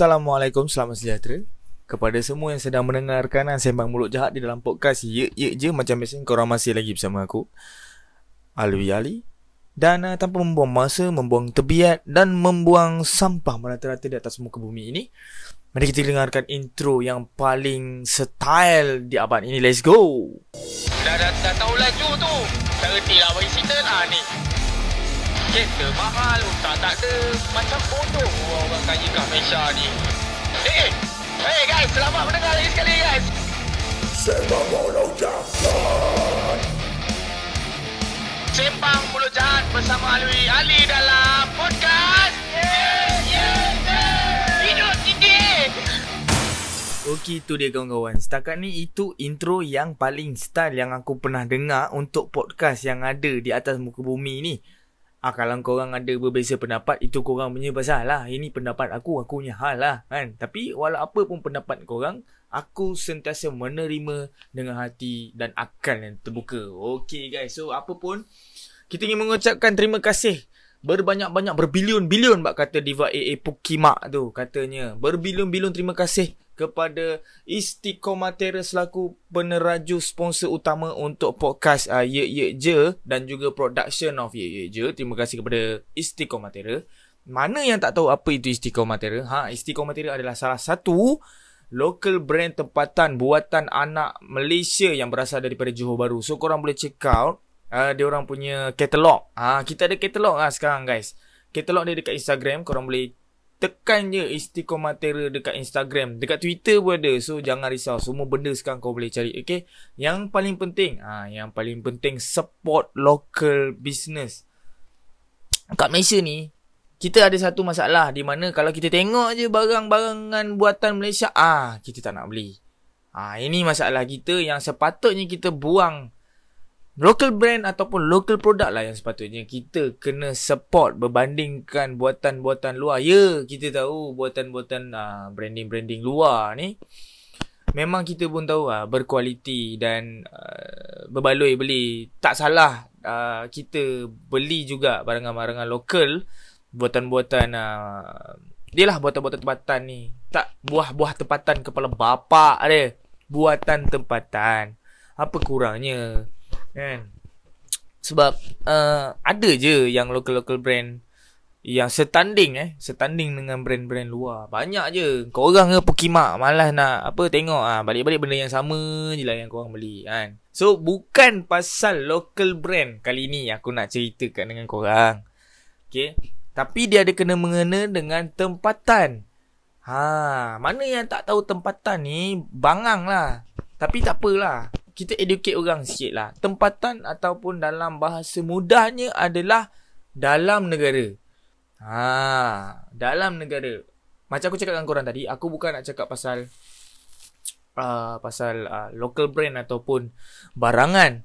Assalamualaikum, selamat sejahtera. Kepada semua yang sedang mendengarkan Sembang Mulut Jahat di dalam podcast Ye Ye Je Macam biasa korang masih lagi bersama aku Alwi Ali. Dan uh, tanpa membuang masa Membuang tebiat Dan membuang sampah Merata-rata di atas muka bumi ini Mari kita dengarkan intro yang paling style di abad ini. Let's go! Dah, dah, dah tahu laju tu. Tak reti lah bagi cerita. Lah ni Kereta mahal. Tak tak ada Macam bodoh orang kaya kat Malaysia ni. Eh eh Hey guys Selamat mendengar lagi sekali guys. Sembang Mulut Jahat Sembang Mulut Jahat Bersama Alwi Ali dalam podcast. Yeah Yeah Yeah Hidup tinggi Okey tu dia kawan-kawan. Setakat ni itu intro yang paling style Yang aku pernah dengar Untuk podcast yang ada di atas muka bumi ni Ah kalau korang ada berbeza pendapat itu korang punya pasal lah. Ini pendapat aku, aku punya hal lah kan. Tapi walau apa pun pendapat korang, aku sentiasa menerima dengan hati dan akal yang terbuka. Okay guys, so apa pun kita ingin mengucapkan terima kasih berbanyak-banyak berbilion-bilion bak kata Diva AA Pukimak tu katanya. Berbilion-bilion terima kasih kepada Istiqomatera selaku peneraju sponsor utama untuk podcast uh, Ye Ye Je dan juga production of Ye Ye Je. Terima kasih kepada Istiqomatera. Mana yang tak tahu apa itu Istiqomatera? Ha, Istiqomatera adalah salah satu local brand tempatan buatan anak Malaysia yang berasal daripada Johor Bahru. So korang boleh check out uh, dia orang punya katalog. Ah, ha, kita ada katalog lah sekarang guys. Katalog dia dekat Instagram, korang boleh tekan je istiqomatera dekat Instagram. Dekat Twitter pun ada. So jangan risau. Semua benda sekarang kau boleh cari. Okay. Yang paling penting. Ah, ha, yang paling penting support local business. Kat Malaysia ni. Kita ada satu masalah. Di mana kalau kita tengok je barang-barangan buatan Malaysia. Ah, kita tak nak beli. Ah, ini masalah kita yang sepatutnya kita buang local brand ataupun local product lah yang sepatutnya kita kena support berbandingkan buatan-buatan luar. Ya, kita tahu buatan-buatan uh, branding-branding luar ni memang kita pun tahu lah berkualiti dan uh, berbaloi beli. Tak salah uh, kita beli juga barangan-barangan lokal buatan-buatan uh, dia lah buatan-buatan tempatan ni. Tak buah-buah tempatan kepala bapak dia. Buatan tempatan. Apa kurangnya? Kan? Sebab uh, Ada je yang local-local brand Yang setanding eh. Setanding dengan brand-brand luar. Banyak je. Korang ke Pukimak Malas nak Apa tengok. Ah Balik-balik benda yang sama je lah Yang korang beli kan. So bukan pasal local brand Kali ni aku nak ceritakan dengan korang Okay? Tapi dia ada kena mengena dengan tempatan. Ha, mana yang tak tahu tempatan ni bangang lah. Tapi tak apalah kita educate orang sikit lah. Tempatan ataupun dalam bahasa mudahnya adalah dalam negara. Ha, dalam negara. Macam aku cakap dengan korang tadi, aku bukan nak cakap pasal uh, pasal uh, local brand ataupun barangan.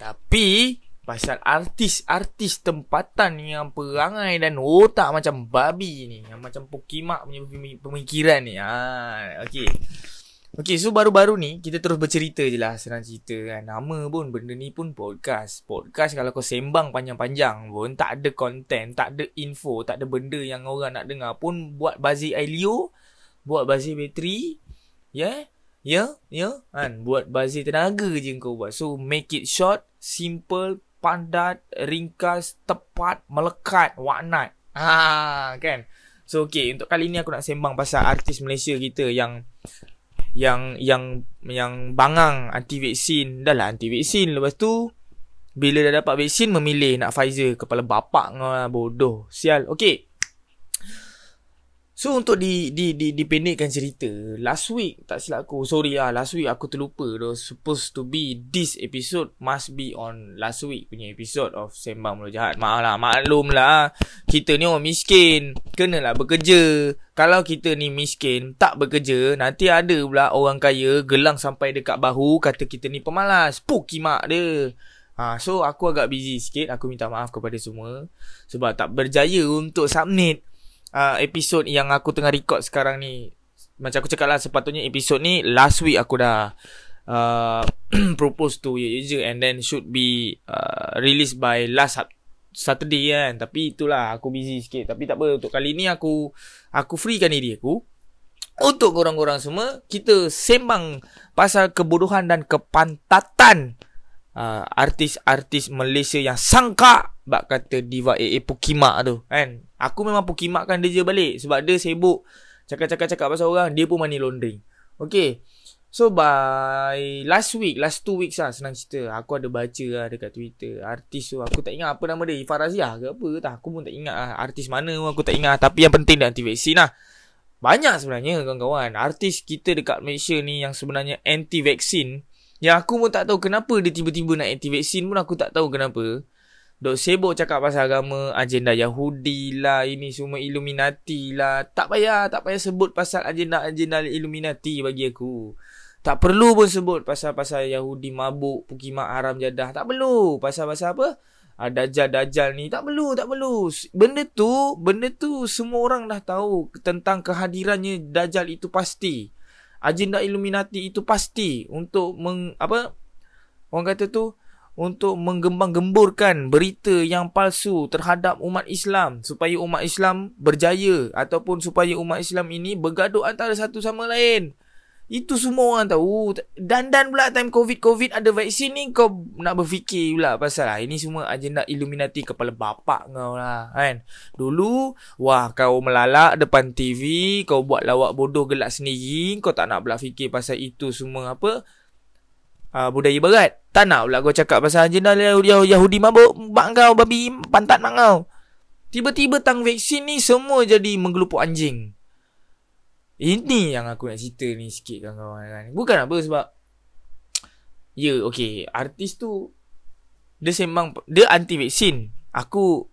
Tapi pasal artis-artis tempatan yang perangai dan otak macam babi ni, yang macam pokimak punya pemikiran ni. Ha, okey. Okay, so baru-baru ni kita terus bercerita je lah senang cerita kan. Nama pun benda ni pun podcast. Podcast kalau kau sembang panjang-panjang pun tak ada konten, tak ada info, tak ada benda yang orang nak dengar pun buat bazir Ailio, buat bazir bateri, yeah? ya, yeah? ya, yeah? kan, buat bazir tenaga je kau buat. So make it short, simple, pandat, ringkas, tepat, melekat, whatnot. Ha, kan. So okay, untuk kali ni aku nak sembang pasal artis Malaysia kita yang yang yang yang bangang anti vaksin dah lah anti vaksin lepas tu bila dah dapat vaksin memilih nak Pfizer. Kepala bapak ngau lah, bodoh. Sial. Okey. So untuk di di di dipendekkan cerita last week tak silap aku sorry lah last week aku terlupa though supposed to be this episode must be on last week punya episode of Sembang Mulut Jahat. Maaf lah maklum lah kita ni orang miskin kenalah bekerja kalau kita ni miskin tak bekerja nanti ada pula orang kaya gelang sampai dekat bahu kata kita ni pemalas. Puki mak dia. Ha, so aku agak busy sikit. Aku minta maaf kepada semua Sebab tak berjaya untuk submit uh, episod yang aku tengah record sekarang ni. Macam aku cakap lah sepatutnya episod ni last week aku dah uh, propose to ye je and then should be uh, released by last Saturday kan tapi itulah aku busy sikit tapi tak apa untuk kali ni aku aku freekan diri aku Untuk korang-korang semua, kita sembang pasal kebodohan dan kepantatan uh, artis-artis Malaysia yang sangka bak kata diva AA Pukimak tu kan. Aku memang Pukimakkan dia je balik sebab dia sibuk cakap-cakap-cakap pasal orang, dia pun money laundering. Okay. So by last week, last two weeks lah senang cerita. Aku ada baca lah dekat Twitter. Artis tu aku tak ingat apa nama dia. Ifah Razia ke apa tak. Aku pun tak ingat lah. Artis mana pun aku tak ingat. Tapi yang penting dia anti-vaksin lah. Banyak sebenarnya kawan-kawan. Artis kita dekat Malaysia ni yang sebenarnya anti-vaksin. Yang aku pun tak tahu kenapa dia tiba-tiba nak anti-vaksin pun aku tak tahu kenapa. Dok sibuk cakap pasal agama, agenda Yahudi lah, ini semua Illuminati lah. Tak payah, tak payah sebut pasal agenda-agenda Illuminati bagi aku. Tak perlu pun sebut pasal-pasal Yahudi mabuk, pukimak haram jadah. Tak perlu. Pasal-pasal apa? Ah, Dajjal-Dajjal ni. Tak perlu, tak perlu. Benda tu, benda tu semua orang dah tahu tentang kehadirannya Dajjal itu pasti. Agenda Illuminati itu pasti untuk meng, apa? Orang kata tu untuk menggembang-gemburkan berita yang palsu terhadap umat Islam supaya umat Islam berjaya ataupun supaya umat Islam ini bergaduh antara satu sama lain. Itu semua orang tahu. Dan dan pula time covid-covid Ada vaksin ni Kau nak berfikir pula Pasal lah Ini semua agenda Illuminati Kepala bapak kau lah Kan? Dulu Wah kau melalak Depan TV Kau buat lawak bodoh Gelak sendiri Kau tak nak pula fikir Pasal itu semua Apa uh, Budaya berat. Tak nak pula kau cakap Pasal agenda Yahudi mabuk Mak kau babi Pantat mak kau. Tiba-tiba tang vaksin ni Semua jadi menggelupuk anjing ini yang aku nak cerita ni sikit kawan-kawan kan. Bukan apa sebab Ya, yeah, okay. Artis tu dia sembang dia anti vaksin. Aku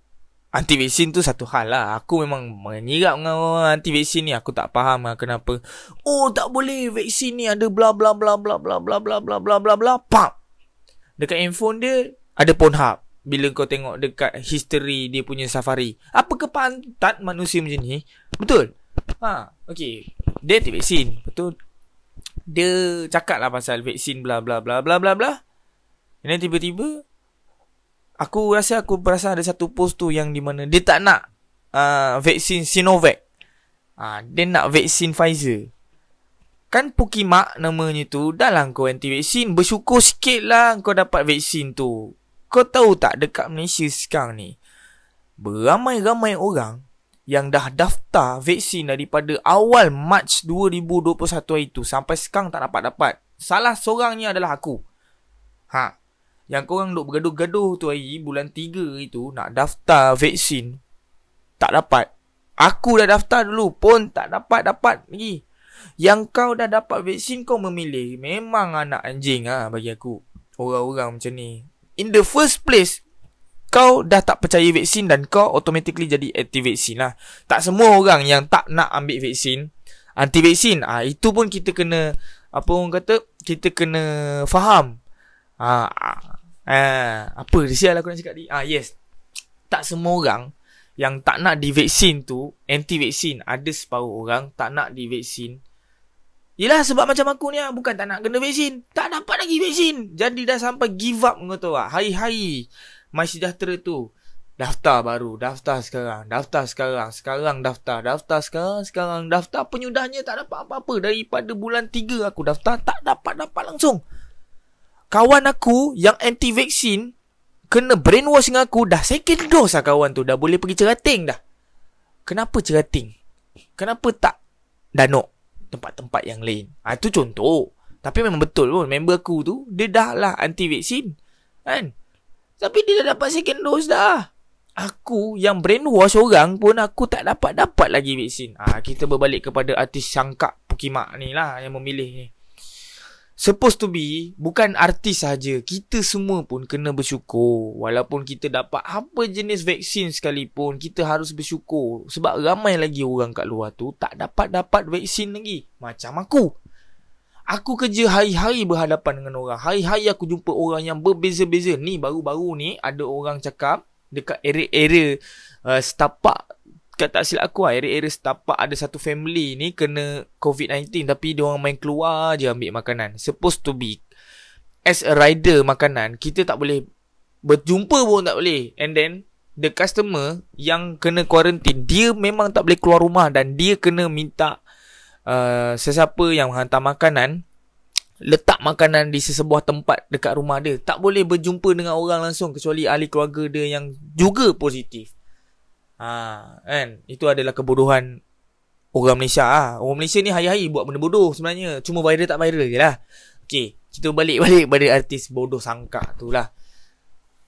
anti vaksin tu satu hal lah. Aku memang menyirap dengan orang anti vaksin ni. Aku tak faham lah kenapa. Oh, tak boleh vaksin ni ada bla bla bla bla bla bla bla bla bla bla bla. Pam. Dekat handphone dia ada Pornhub. Bila kau tengok dekat history dia punya safari. Apa kepantat manusia macam ni? Betul? Ha, okay. Dia anti vaksin. Betul. Dia cakap lah pasal vaksin bla bla bla bla bla bla. Dan tiba-tiba aku rasa aku perasan ada satu post tu yang di mana dia tak nak uh, vaksin Sinovac. Ah, uh, dia nak vaksin Pfizer. Kan Pukimak namanya tu Dah lah kau anti vaksin Bersyukur sikit lah Kau dapat vaksin tu Kau tahu tak Dekat Malaysia sekarang ni Beramai-ramai orang yang dah daftar vaksin daripada awal Mac 2021 itu sampai sekarang tak dapat-dapat. Salah seorangnya adalah aku. Ha. Yang korang duk bergaduh-gaduh tu hari bulan 3 itu nak daftar vaksin. Tak dapat. Aku dah daftar dulu pun tak dapat-dapat lagi. Yang kau dah dapat vaksin kau memilih. Memang anak anjing ah ha, bagi aku. Orang-orang macam ni. In the first place, kau dah tak percaya vaksin dan kau automatically jadi anti vaksin lah. Tak semua orang yang tak nak ambil vaksin, anti vaksin. Ah itu pun kita kena apa orang kata kita kena faham. Ah, ah apa sial aku nak cakap ni? Ah yes. Tak semua orang yang tak nak divaksin tu anti vaksin. Ada separuh orang tak nak divaksin. Yelah sebab macam aku ni lah. Bukan tak nak kena vaksin. Tak dapat lagi vaksin. Jadi dah sampai give up kau lah. Hai-hai. My Sejahtera tu Daftar baru Daftar sekarang Daftar sekarang Sekarang daftar Daftar sekarang Sekarang daftar. Penyudahnya tak dapat apa-apa. Daripada bulan 3 aku daftar Tak dapat-dapat langsung. Kawan aku Yang anti vaksin Kena brainwash dengan aku Dah second dose lah kawan tu. Dah boleh pergi cerating dah. Kenapa cerating? Kenapa tak Danok Tempat-tempat yang lain? Ha, Itu contoh. Tapi memang betul pun Member aku tu Dia dah lah anti vaksin Kan tapi dia dah dapat second dose dah. Aku yang brainwash orang pun aku tak dapat-dapat lagi vaksin. Ah ha, kita berbalik kepada artis sangka Pukimak ni lah yang memilih ni. Supposed to be bukan artis saja. Kita semua pun kena bersyukur. Walaupun kita dapat apa jenis vaksin sekalipun, kita harus bersyukur. Sebab ramai lagi orang kat luar tu tak dapat-dapat vaksin lagi. Macam aku. Aku kerja hari-hari berhadapan dengan orang. Hari-hari aku jumpa orang yang berbeza-beza. Ni baru-baru ni ada orang cakap dekat area-area uh, setapak kat tak silap aku lah. Area-area setapak ada satu family ni kena COVID-19 tapi dia orang main keluar je ambil makanan. Supposed to be as a rider makanan, kita tak boleh berjumpa pun tak boleh. And then the customer yang kena quarantine, dia memang tak boleh keluar rumah dan dia kena minta uh, sesiapa yang menghantar makanan letak makanan di sesebuah tempat dekat rumah dia tak boleh berjumpa dengan orang langsung kecuali ahli keluarga dia yang juga positif. Ha kan? Itu adalah kebodohan orang Malaysia. Ah orang Malaysia ni hari-hari buat benda bodoh sebenarnya. Cuma viral tak viral je lah. Okey kita balik-balik pada artis bodoh sangka tu lah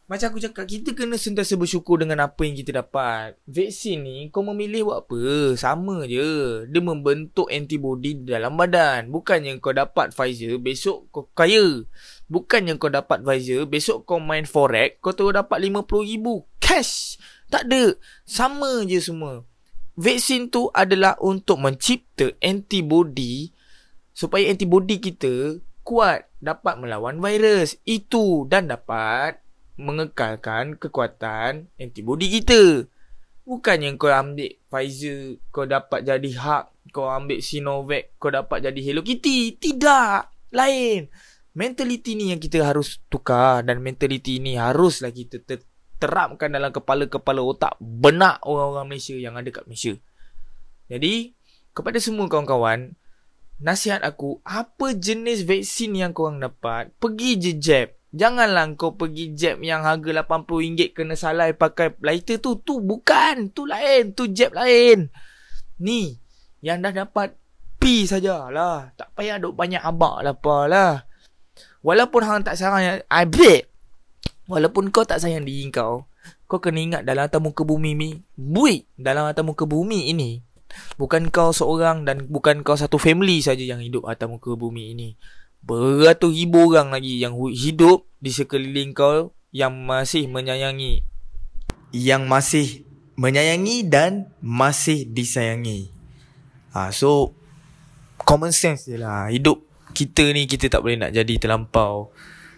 macam aku cakap Kita kena sentiasa bersyukur Dengan apa yang kita dapat. Vaksin ni Kau memilih buat apa? Sama je. Dia membentuk antibody Dalam badan. Bukannya kau dapat Pfizer Besok kau kaya. Bukannya kau dapat Pfizer Besok kau main forex Kau terus dapat RM50,000 Cash. Tak ada. Sama je semua. Vaksin tu adalah Untuk mencipta antibody Supaya antibody kita Kuat Dapat melawan virus. Itu Dan dapat mengekalkan kekuatan antibody kita. Bukannya kau ambil Pfizer, kau dapat jadi Hulk, kau ambil Sinovac, kau dapat jadi Hello Kitty. Tidak. Lain. Mentaliti ni yang kita harus tukar dan mentaliti ni haruslah kita ter- terapkan dalam kepala-kepala otak benak orang-orang Malaysia yang ada kat Malaysia. Jadi, kepada semua kawan-kawan, nasihat aku, apa jenis vaksin yang korang dapat, pergi je jab. Janganlah kau pergi jab yang harga RM80 kena salah pakai lighter tu. Tu bukan. Tu lain. Tu jab lain. Ni. Yang dah dapat P sajalah. Tak payah duk banyak abak lah apa lah. Walaupun hang tak sayang I bet. Walaupun kau tak sayang diri kau. Kau kena ingat dalam atas muka bumi ni. Buik. Dalam atas muka bumi ini. Bukan kau seorang dan bukan kau satu family saja yang hidup atas muka bumi ini beratus ribu orang lagi yang hidup di sekeliling kau yang masih menyayangi. Yang masih menyayangi dan masih disayangi. Ha, so common sense je lah. Hidup kita ni kita tak boleh nak jadi terlampau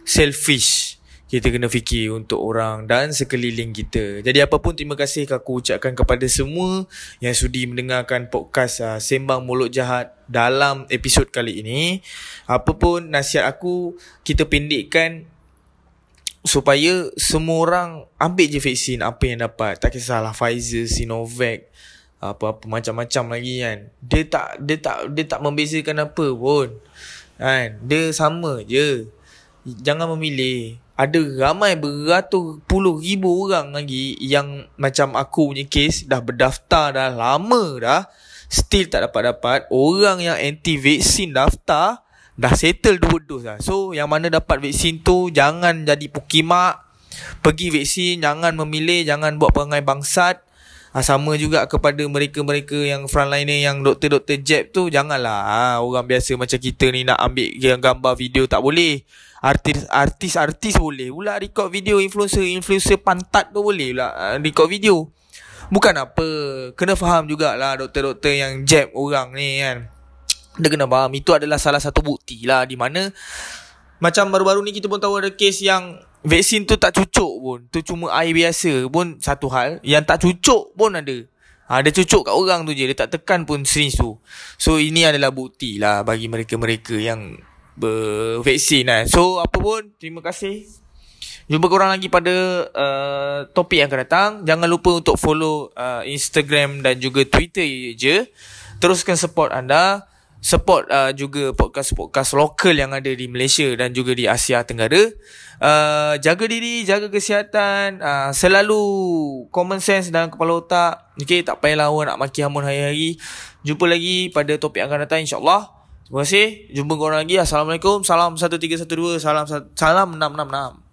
selfish kita kena fikir untuk orang dan sekeliling kita. Jadi apapun terima kasih aku ucapkan kepada semua yang sudi mendengarkan podcast uh, Sembang Mulut Jahat dalam episod kali ini. Apapun nasihat aku kita pendekkan supaya semua orang ambil je vaksin apa yang dapat. Tak kisahlah Pfizer, Sinovac, apa-apa macam-macam lagi kan. Dia tak dia tak dia tak membezakan apa pun. Kan? Dia sama je. Jangan memilih. Ada ramai beratus puluh ribu orang lagi yang macam aku punya case dah berdaftar dah lama dah. Still tak dapat-dapat. Orang yang anti vaksin daftar dah settle dua dos dah. So yang mana dapat vaksin tu jangan jadi pukimak. Pergi vaksin jangan memilih jangan buat perangai bangsat. Ha, sama juga kepada mereka-mereka yang frontliner yang doktor-doktor jab tu janganlah. Ha, orang biasa macam kita ni nak ambil gambar video tak boleh artis artis artis boleh pula record video influencer influencer pantat tu boleh pula uh, record video. Bukan apa kena faham jugalah doktor-doktor yang jab orang ni kan. Dia kena faham itu adalah salah satu bukti lah di mana macam baru-baru ni kita pun tahu ada kes yang vaksin tu tak cucuk pun. Tu cuma air biasa pun satu hal yang tak cucuk pun ada. Ha, dia cucuk kat orang tu je Dia tak tekan pun syringe tu. So ini adalah bukti lah Bagi mereka-mereka yang bervaksin kan. So apa pun terima kasih. Jumpa korang lagi pada uh, topik yang akan datang. Jangan lupa untuk follow uh, Instagram dan juga Twitter je. Teruskan support anda. Support uh, juga podcast-podcast lokal yang ada di Malaysia dan juga di Asia Tenggara. Uh, jaga diri, jaga kesihatan. Uh, selalu common sense dalam kepala otak. Okay, tak payahlah awak nak maki hamun hari-hari. Jumpa lagi pada topik yang akan datang insyaAllah. Terima kasih. Jumpa korang lagi. Assalamualaikum. Salam 1312. Salam salam 666.